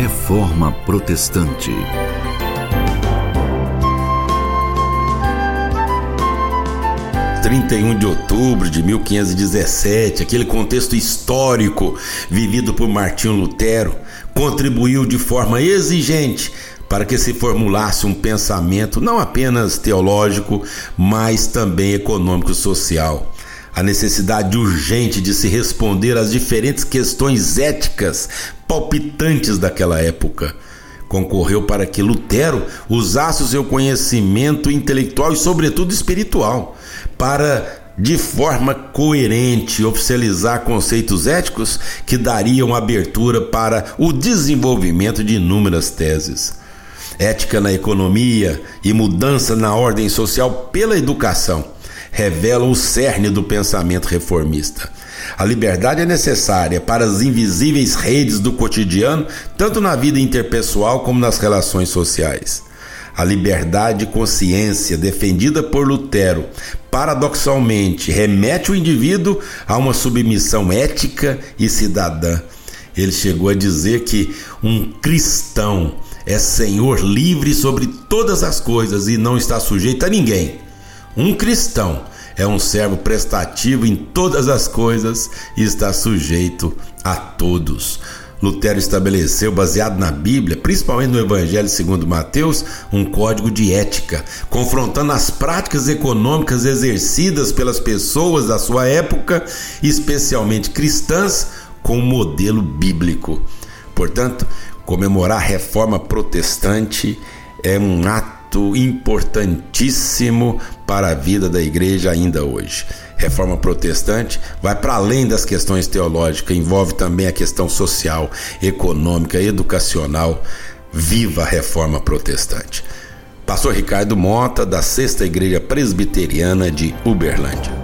Reforma Protestante. ...31 de outubro de 1517, aquele contexto histórico vivido por Martinho Lutero, contribuiu de forma exigente para que se formulasse um pensamento não apenas teológico, mas também econômico e social a necessidade urgente de se responder às diferentes questões éticas palpitantes daquela época. Concorreu para que Lutero usasse o seu conhecimento intelectual e, sobretudo, espiritual para de forma coerente oficializar conceitos éticos que dariam abertura para o desenvolvimento de inúmeras teses. Ética na economia e mudança na ordem social pela educação revelam o cerne do pensamento reformista. A liberdade é necessária para as invisíveis redes do cotidiano, tanto na vida interpessoal como nas relações sociais. A liberdade de consciência defendida por Lutero, paradoxalmente, remete o indivíduo a uma submissão ética e cidadã. Ele chegou a dizer que um cristão é senhor livre sobre todas as coisas e não está sujeito a ninguém. Um cristão é um servo prestativo em todas as coisas e está sujeito a todos. Lutero estabeleceu, baseado na Bíblia, principalmente no Evangelho segundo Mateus, um código de ética, confrontando as práticas econômicas exercidas pelas pessoas da sua época, especialmente cristãs, com o modelo bíblico. Portanto, comemorar a reforma protestante é um ato ato importantíssimo para a vida da igreja ainda hoje. Reforma protestante vai para além das questões teológicas, envolve também a questão social, econômica, educacional. Viva a reforma protestante. Pastor Ricardo Mota, da Sexta Igreja Presbiteriana de Uberlândia.